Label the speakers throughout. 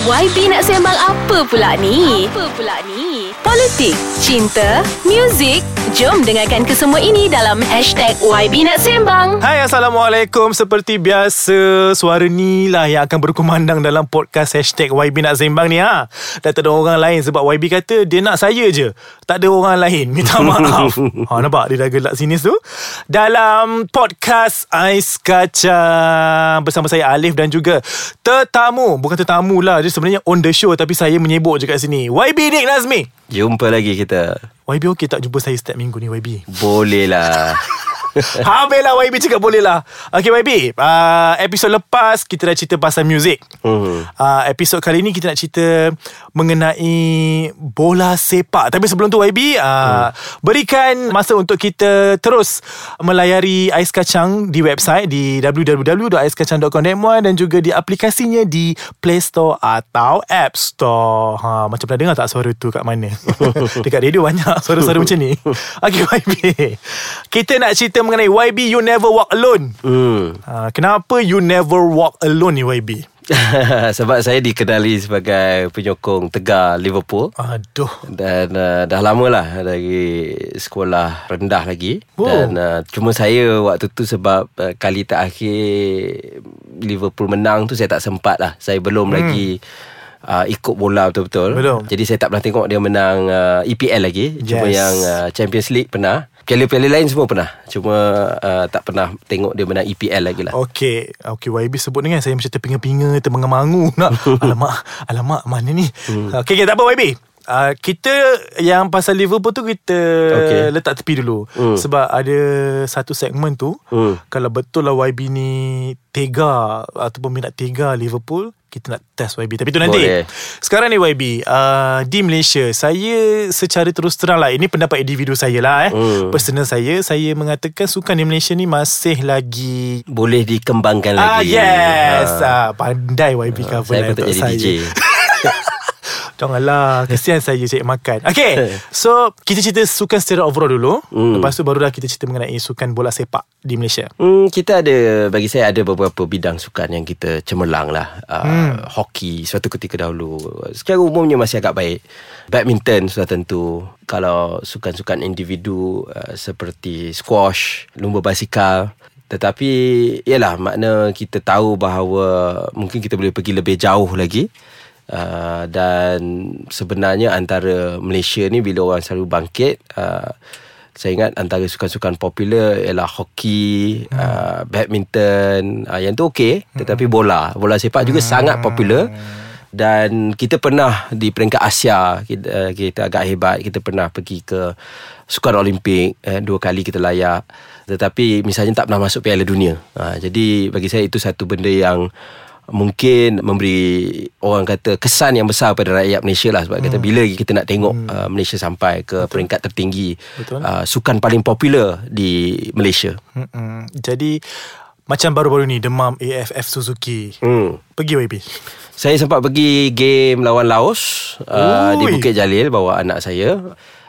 Speaker 1: YB nak sembang apa pula ni? Apa pula ni? Politik, cinta, muzik. Jom dengarkan kesemua ini dalam hashtag YB nak sembang.
Speaker 2: Hai Assalamualaikum. Seperti biasa Suara ni lah yang akan berkumandang Dalam podcast Hashtag YB nak sembang ni ha. Dan tak ada orang lain Sebab YB kata Dia nak saya je. Tak ada orang lain. Minta maaf. Ha, Nampak? Dia dah gelak sini tu. Dalam podcast Ais Kacang Bersama saya Alif dan juga Tetamu. Bukan tetamu lah Dia sebenarnya on the show Tapi saya menyebut je kat sini. YB Nick Nazmi.
Speaker 3: Jumpa lagi kita
Speaker 2: YB okey tak jumpa saya setiap minggu ni YB
Speaker 3: Boleh lah
Speaker 2: Habis lah YB cakap boleh lah. Okay YB uh, Episod lepas Kita dah cerita pasal muzik
Speaker 3: hmm.
Speaker 2: uh, Episod kali ni Kita nak cerita Mengenai Bola sepak. Tapi sebelum tu YB uh, hmm. Berikan masa untuk kita Terus Melayari Ais Kacang Di website Di www.aiskacang.com.my Dan juga di aplikasinya Di Play Store Atau App Store. Ha, Macam pernah dengar tak Suara tu kat mana? Dekat radio banyak Suara-suara macam ni. Okay YB Kita nak cerita mengenai YB You Never Walk Alone
Speaker 3: Hmm.
Speaker 2: ha, Kenapa you never walk alone ni YB?
Speaker 3: Sebab saya dikenali sebagai penyokong tegar Liverpool
Speaker 2: Aduh
Speaker 3: dan uh, dah lama lah dari sekolah rendah lagi
Speaker 2: Oh.
Speaker 3: dan uh, cuma saya waktu tu sebab uh, kali terakhir Liverpool menang tu saya tak sempat lah saya belum hmm. lagi uh, ikut bola betul-betul
Speaker 2: Belum.
Speaker 3: jadi saya tak pernah tengok dia menang uh, EPL lagi cuma
Speaker 2: Yes.
Speaker 3: yang uh, Champions League pernah piala-piala lain semua pernah? Cuma uh, tak pernah tengok dia menang EPL lagi lah.
Speaker 2: Okay Okay YB sebut dengan saya Macam terpinga-pinga Termengamangu nak. Alamak Alamak mana ni? Hmm. Okay, okay tak apa YB Uh, kita yang pasal Liverpool tu kita
Speaker 3: Okay.
Speaker 2: letak tepi dulu
Speaker 3: Hmm.
Speaker 2: sebab ada satu segmen tu
Speaker 3: Hmm.
Speaker 2: kalau betul lah YB ni tega ataupun minat tega Liverpool kita nak test YB tapi tu nanti
Speaker 3: Boleh.
Speaker 2: sekarang ni YB uh, di Malaysia saya secara terus terang lah ini pendapat individu saya lah eh
Speaker 3: Hmm.
Speaker 2: personal saya saya mengatakan sukan di Malaysia ni masih lagi
Speaker 3: boleh dikembangkan
Speaker 2: Ah
Speaker 3: lagi
Speaker 2: yes
Speaker 3: Ah.
Speaker 2: ah, Pandai YB cover
Speaker 3: saya
Speaker 2: lah
Speaker 3: patut jadi
Speaker 2: saya.
Speaker 3: DJ
Speaker 2: Janganlah Kesian saya cari makan Okay So Kita cerita sukan secara overall dulu
Speaker 3: Hmm.
Speaker 2: Lepas tu barulah kita cerita mengenai Sukan bola sepak Di Malaysia
Speaker 3: Hmm, kita ada bagi saya ada beberapa bidang sukan yang kita cemerlang lah. Uh, hmm. Hoki suatu ketika dahulu. Secara umumnya masih agak baik. Badminton sudah tentu. Kalau sukan-sukan individu uh, seperti squash, lumba basikal. Tetapi ialah makna kita tahu bahawa mungkin kita boleh pergi lebih jauh lagi. Uh, dan sebenarnya antara Malaysia ni bila orang selalu bangkit uh, saya ingat antara sukan-sukan popular ialah hoki, hmm. uh, badminton, uh, yang tu okey, tetapi bola, bola sepak juga sangat popular. Dan kita pernah di peringkat Asia kita, uh, kita agak hebat, kita pernah pergi ke sukan Olimpik eh, dua kali kita layak. Tetapi misalnya tak pernah masuk Piala Dunia. Uh, jadi bagi saya itu satu benda yang mungkin memberi orang kata kesan yang besar pada rakyat Malaysia lah sebab hmm. kata bila kita nak tengok hmm. uh, Malaysia sampai ke Betul. peringkat tertinggi
Speaker 2: Betul.
Speaker 3: uh, sukan paling popular di Malaysia.
Speaker 2: Mm-mm. Jadi Macam baru-baru ni Demam AFF Suzuki
Speaker 3: Hmm.
Speaker 2: Pergi YB
Speaker 3: Saya sempat pergi game lawan Laos uh, di. Bukit Jalil bawa anak saya.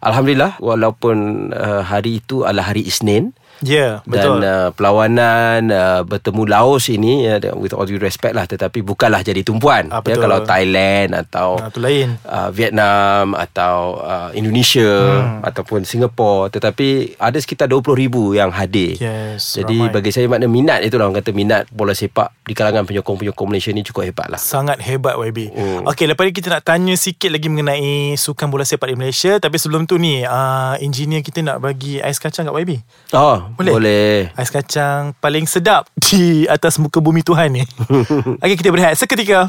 Speaker 3: Alhamdulillah walaupun uh, hari itu adalah hari Isnin
Speaker 2: Ya yeah, betul
Speaker 3: dan uh, perlawanan uh, bertemu Laos ini uh, with all due respect lah tetapi bukanlah jadi tumpuan
Speaker 2: Ah,
Speaker 3: ya
Speaker 2: betul.
Speaker 3: kalau Thailand atau
Speaker 2: tu lain
Speaker 3: uh, Vietnam atau uh, Indonesia hmm. ataupun Singapura tetapi ada sekitar 20,000 yang hadir.
Speaker 2: Yes,
Speaker 3: Jadi
Speaker 2: ramai.
Speaker 3: bagi saya makna minat itu lah orang kata minat bola sepak di kalangan penyokong-penyokong Malaysia ni cukup hebat lah.
Speaker 2: Sangat hebat YB
Speaker 3: Hmm.
Speaker 2: Okey lepas ni kita nak tanya sikit lagi Mengenai sukan bola sepak di Malaysia Tapi sebelum tu ni uh, Engineer kita nak bagi Ais kacang kat YB
Speaker 3: Oh,
Speaker 2: Boleh?
Speaker 3: boleh.
Speaker 2: Ais kacang paling sedap Di atas muka bumi Tuhan ni. Okey kita berehat seketika.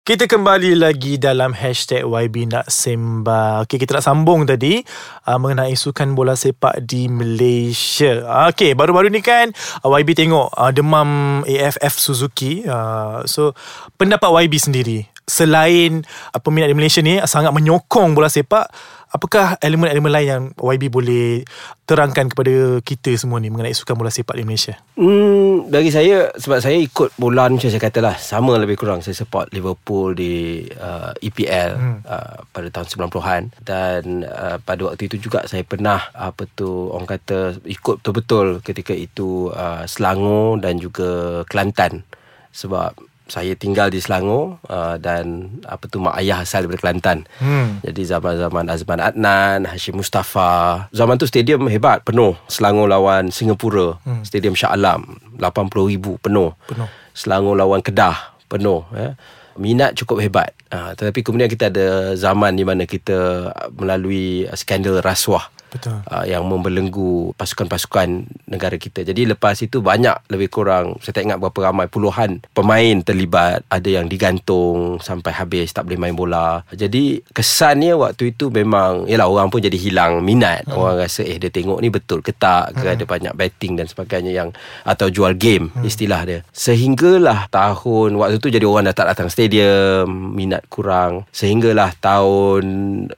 Speaker 2: Kita kembali lagi dalam hashtag YB Nak Sembang Okey kita nak sambung tadi uh, Mengenai sukan bola sepak di Malaysia. Okey baru-baru ni kan uh, YB tengok uh, Demam AFF Suzuki. Uh, So pendapat YB sendiri Selain uh, peminat di Malaysia ni Sangat menyokong bola sepak Apakah elemen-elemen lain yang YB boleh terangkan kepada kita semua ni mengenai sukan bola sepak di Malaysia?
Speaker 3: Hmm, bagi saya sebab saya ikut bola ni macam saya katalah sama lebih kurang saya support Liverpool di uh, EPL hmm. uh, pada tahun 90-an dan uh, pada waktu itu juga saya pernah apa tu orang kata ikut betul-betul ketika itu uh, Selangor dan juga Kelantan sebab saya tinggal di Selangor uh, dan apa tu mak ayah asal daripada Kelantan.
Speaker 2: Hmm.
Speaker 3: Jadi zaman-zaman Azman Adnan, Hashim Mustafa. Zaman tu stadium hebat, penuh. Selangor lawan Singapura, hmm. Stadium Shah Alam, 80,000 penuh.
Speaker 2: Penuh.
Speaker 3: Selangor lawan Kedah, penuh. Ya. Minat cukup hebat. Uh, tetapi kemudian kita ada zaman di mana kita melalui skandal rasuah.
Speaker 2: Betul.
Speaker 3: uh, yang membelenggu pasukan-pasukan negara kita. Jadi lepas itu banyak lebih kurang saya tak ingat berapa ramai puluhan pemain terlibat, ada yang digantung sampai habis tak boleh main bola. Jadi kesannya waktu itu memang yalah orang pun jadi hilang minat. Hmm. Orang rasa eh dia tengok ni betul ke tak ke hmm. ada banyak betting dan sebagainya yang atau jual game hmm. istilah dia. Sehinggalah tahun waktu tu jadi orang dah tak datang stadium, minat kurang. Sehinggalah tahun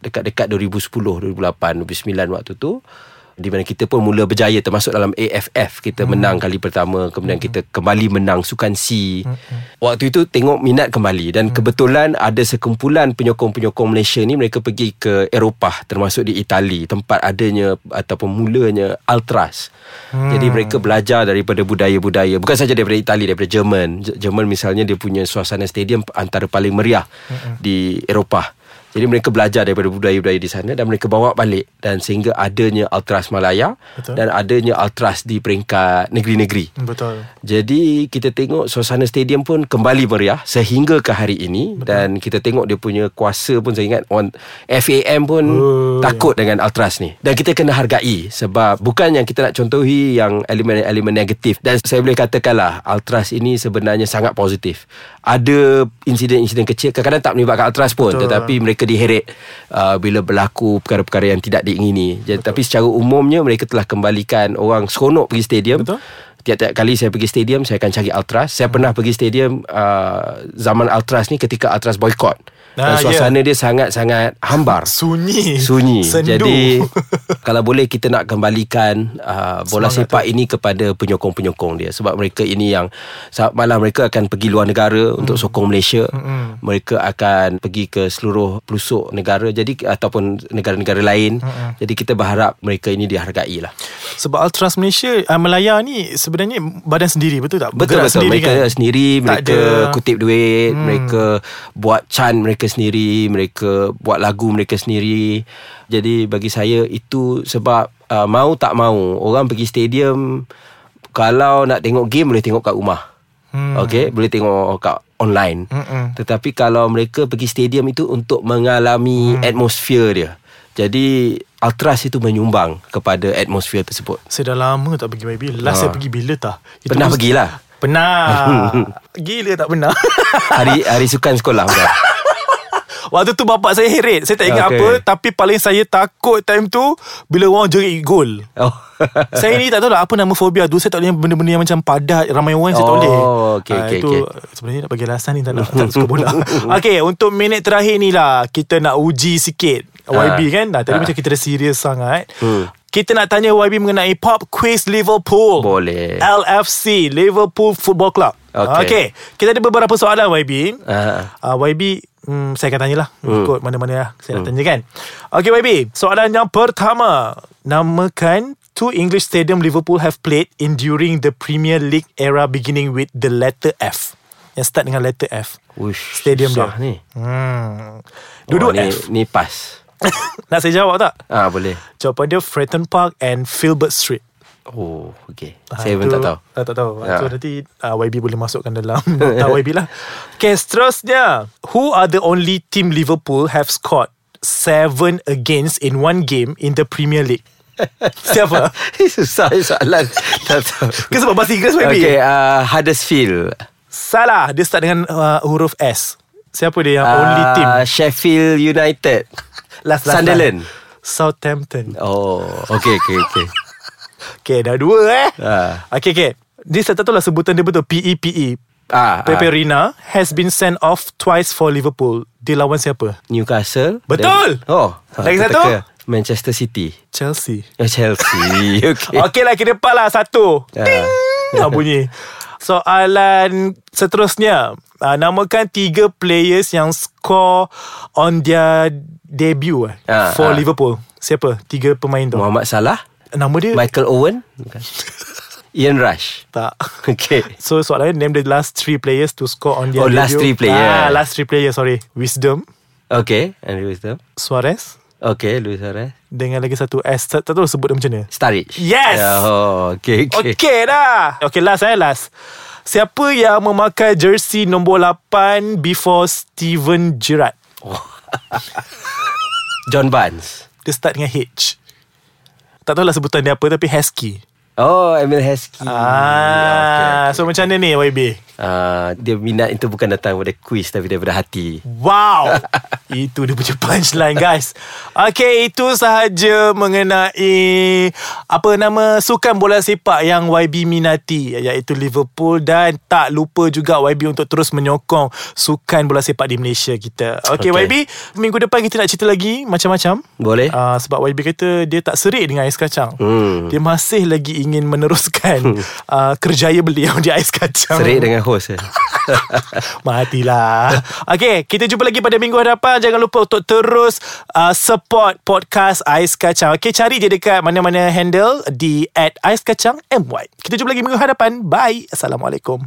Speaker 3: dekat-dekat 2010, 2008, 2009 waktu tu di mana kita pun mula berjaya termasuk dalam AFF kita hmm. menang kali pertama kemudian hmm. kita kembali menang Sukan C hmm. waktu itu tengok minat kembali dan hmm. kebetulan ada sekumpulan penyokong-penyokong Malaysia ni mereka pergi ke Eropah termasuk di Itali tempat adanya ataupun mulanya Ultras hmm. jadi mereka belajar daripada budaya-budaya bukan saja daripada Itali daripada Jerman Jerman misalnya dia punya suasana stadium antara paling meriah hmm. di Eropah jadi mereka belajar daripada budaya-budaya di sana dan mereka bawa balik dan sehingga adanya Ultras Malaya Betul. dan adanya Ultras di peringkat negeri-negeri.
Speaker 2: Betul.
Speaker 3: Jadi kita tengok suasana stadium pun kembali meriah sehingga ke hari ini Betul. dan kita tengok dia punya kuasa pun saya ingat on FAM pun uh. takut dengan Ultras ni. Dan kita kena hargai sebab bukan yang kita nak contohi yang elemen-elemen negatif dan saya boleh katakanlah Ultras ini sebenarnya sangat positif. Ada insiden-insiden kecil kadang-kadang tak melibatkan Ultras pun Betul. tetapi mereka mereka diheret uh, bila berlaku perkara-perkara yang tidak diingini. Jadi, tapi secara umumnya mereka telah kembalikan orang seronok pergi stadium. Betul. Tiap-tiap kali saya pergi stadium Saya akan cari Ultras Saya hmm. pernah pergi stadium uh, Zaman Ultras ni Ketika Ultras boycott ah, suasana yeah. dia sangat-sangat hambar.
Speaker 2: Sunyi.
Speaker 3: Sunyi. Sendu. Jadi kalau boleh kita nak kembalikan uh, bola Semangat sepak tu. ini kepada penyokong-penyokong dia sebab mereka ini yang saat malam mereka akan pergi luar negara hmm. untuk sokong Malaysia. Hmm. Mereka akan pergi ke seluruh pelosok negara jadi ataupun negara-negara lain. Hmm. Jadi kita berharap mereka ini dihargai lah.
Speaker 2: Sebab Ultras Malaysia uh, Melaya ni sebenarnya badan sendiri betul tak?
Speaker 3: Betul betul. Sendiri mereka kan? sendiri mereka ada. kutip duit, hmm. mereka buat can mereka mereka sendiri mereka buat lagu mereka sendiri jadi bagi saya itu sebab uh, mau tak mau orang pergi stadium kalau nak tengok game boleh tengok kat rumah hmm. okey boleh tengok kat online Mm-mm. tetapi kalau mereka pergi stadium itu untuk mengalami hmm. atmosfer dia jadi Ultras itu menyumbang kepada atmosfer tersebut.
Speaker 2: Saya dah lama tak pergi YB. Last ha. saya pergi bila tak?
Speaker 3: Itu pernah pergilah.
Speaker 2: Pernah. Gila tak pernah.
Speaker 3: hari hari sukan sekolah bukan?
Speaker 2: Waktu tu bapak saya heret Saya tak ingat okay. apa Tapi paling saya takut time tu Bila orang jerit gol oh. Saya ni tak tahu lah Apa nama fobia tu Saya tak boleh benda-benda yang macam padat Ramai orang saya tak boleh
Speaker 3: oh, okay, uh, okay, Itu okay.
Speaker 2: sebenarnya nak bagi alasan ni Tak nak tak suka bola Okay untuk minit terakhir ni lah Kita nak uji sikit YB uh, kan nah, Tadi uh. macam kita dah serius sangat hmm. Kita nak tanya YB mengenai Pop Quiz Liverpool
Speaker 3: Boleh
Speaker 2: LFC Liverpool Football Club Okay. okay. Kita ada beberapa soalan YB uh. Uh, YB Hmm, saya akan tanyalah. Hmm. Ikut mana-mana lah. Saya nak hmm. tanya kan. Okay YB Soalan yang pertama. Namakan Two English stadium Liverpool have played In during the Premier League era Beginning with the letter F. Yang start dengan letter F.
Speaker 3: Uish,
Speaker 2: Stadium
Speaker 3: dia. ni.
Speaker 2: Hmm. Duduk oh,
Speaker 3: ni,
Speaker 2: F.
Speaker 3: Ni pas.
Speaker 2: Nak saya jawab tak?
Speaker 3: Ah Boleh.
Speaker 2: Jawapan dia Fratton Park And Filbert Street
Speaker 3: Oh, okay. Ha, Saya pun tak tahu.
Speaker 2: Tak, tak tahu. Ya. So nanti uh, YB boleh masukkan dalam nota YB lah. Okay, seterusnya. Who are the only team Liverpool have scored seven against in one game in the Premier League? Siapa?
Speaker 3: Susah soalan. tak tahu.
Speaker 2: Ke sebab bahasa Inggeris YB?
Speaker 3: Okay, uh, Huddersfield.
Speaker 2: Salah. Dia start dengan uh, huruf S. Siapa dia yang uh, only team?
Speaker 3: Sheffield United.
Speaker 2: Last, last
Speaker 3: Sunderland.
Speaker 2: Southampton.
Speaker 3: Oh, okay, okay, okay.
Speaker 2: Okay dah dua eh uh. Okay okay Ni saya tak tahu lah sebutan dia betul P-E-P-E Ah, Pepe ah. Reina has been sent off twice for Liverpool. Dia lawan siapa?
Speaker 3: Newcastle.
Speaker 2: Betul.
Speaker 3: Then, oh,
Speaker 2: lagi satu?
Speaker 3: Manchester City.
Speaker 2: Chelsea.
Speaker 3: Oh, Chelsea. okay.
Speaker 2: okay lah, kira lah. Satu. Ah. Ting. Ah, bunyi. Soalan seterusnya. Uh, namakan tiga players yang score on their debut ah, for ah. Liverpool. Siapa? Tiga pemain tu.
Speaker 3: Muhammad Salah.
Speaker 2: Nama dia
Speaker 3: Michael Owen Ian Rush.
Speaker 2: Tak.
Speaker 3: Okay.
Speaker 2: So soalannya name the last three players to score on their
Speaker 3: Oh, last three player.
Speaker 2: Ah, last three players, sorry. Wisdom,
Speaker 3: Okay. And wisdom.
Speaker 2: Suarez,
Speaker 3: Okay, Luis Suarez.
Speaker 2: dengan lagi satu S. Tak, tahu sebut dia macam mana.
Speaker 3: Sturridge.
Speaker 2: Yes!
Speaker 3: Yeah, oh, okay, okay.
Speaker 2: Okay dah. Okay, last eh, last. Siapa yang memakai jersey nombor 8 before Steven Gerrard?
Speaker 3: John Barnes.
Speaker 2: Dia start dengan H. Tak tahulah sebutan dia apa tapi Heskey.
Speaker 3: Oh, Emil Heskey.
Speaker 2: Ah, so macam mana ni YB?
Speaker 3: Uh, dia minat itu bukan datang daripada quiz tapi daripada hati.
Speaker 2: Wow Itu dia punya punchline guys Okay itu sahaja mengenai Apa nama Sukan bola sepak yang YB minati Iaitu Liverpool Dan tak lupa juga YB untuk terus menyokong Sukan bola sepak di Malaysia kita Okay,
Speaker 3: Okay.
Speaker 2: YB Minggu depan kita nak cerita lagi Macam-macam
Speaker 3: Boleh?
Speaker 2: uh, Sebab YB kata Dia tak serik dengan ais kacang
Speaker 3: Hmm.
Speaker 2: Dia masih lagi ingin meneruskan uh, Kerjaya beliau di ais kacang
Speaker 3: Serik dengan host eh.
Speaker 2: Matilah Okay Kita jumpa lagi pada minggu hadapan Jangan lupa untuk terus uh, Support podcast Ais Kacang. Okay cari je dekat Mana-mana handle Di at Ais Kacang MY Kita jumpa lagi minggu hadapan. Bye. Assalamualaikum